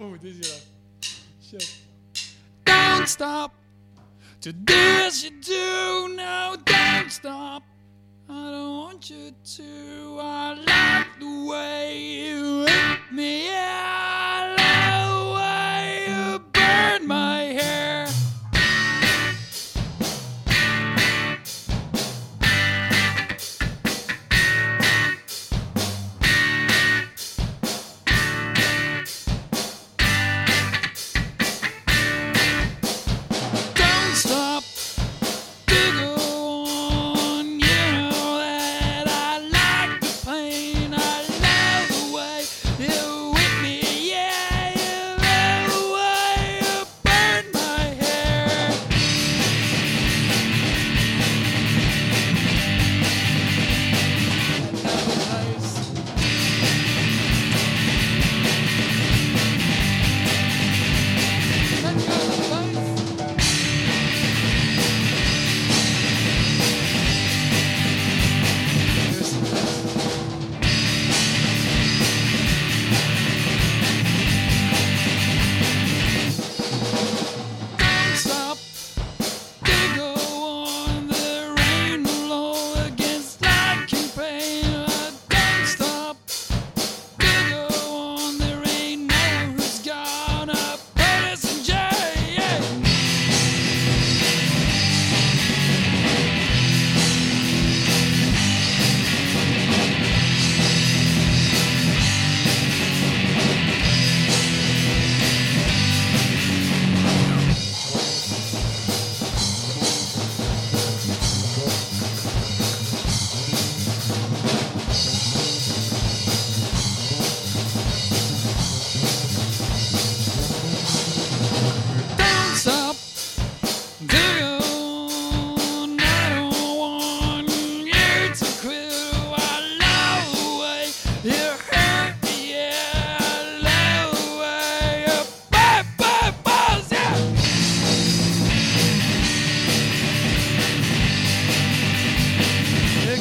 Oh, deze ja. Shit. Don't stop to this you do. No, don't stop. I don't want you to. I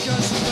just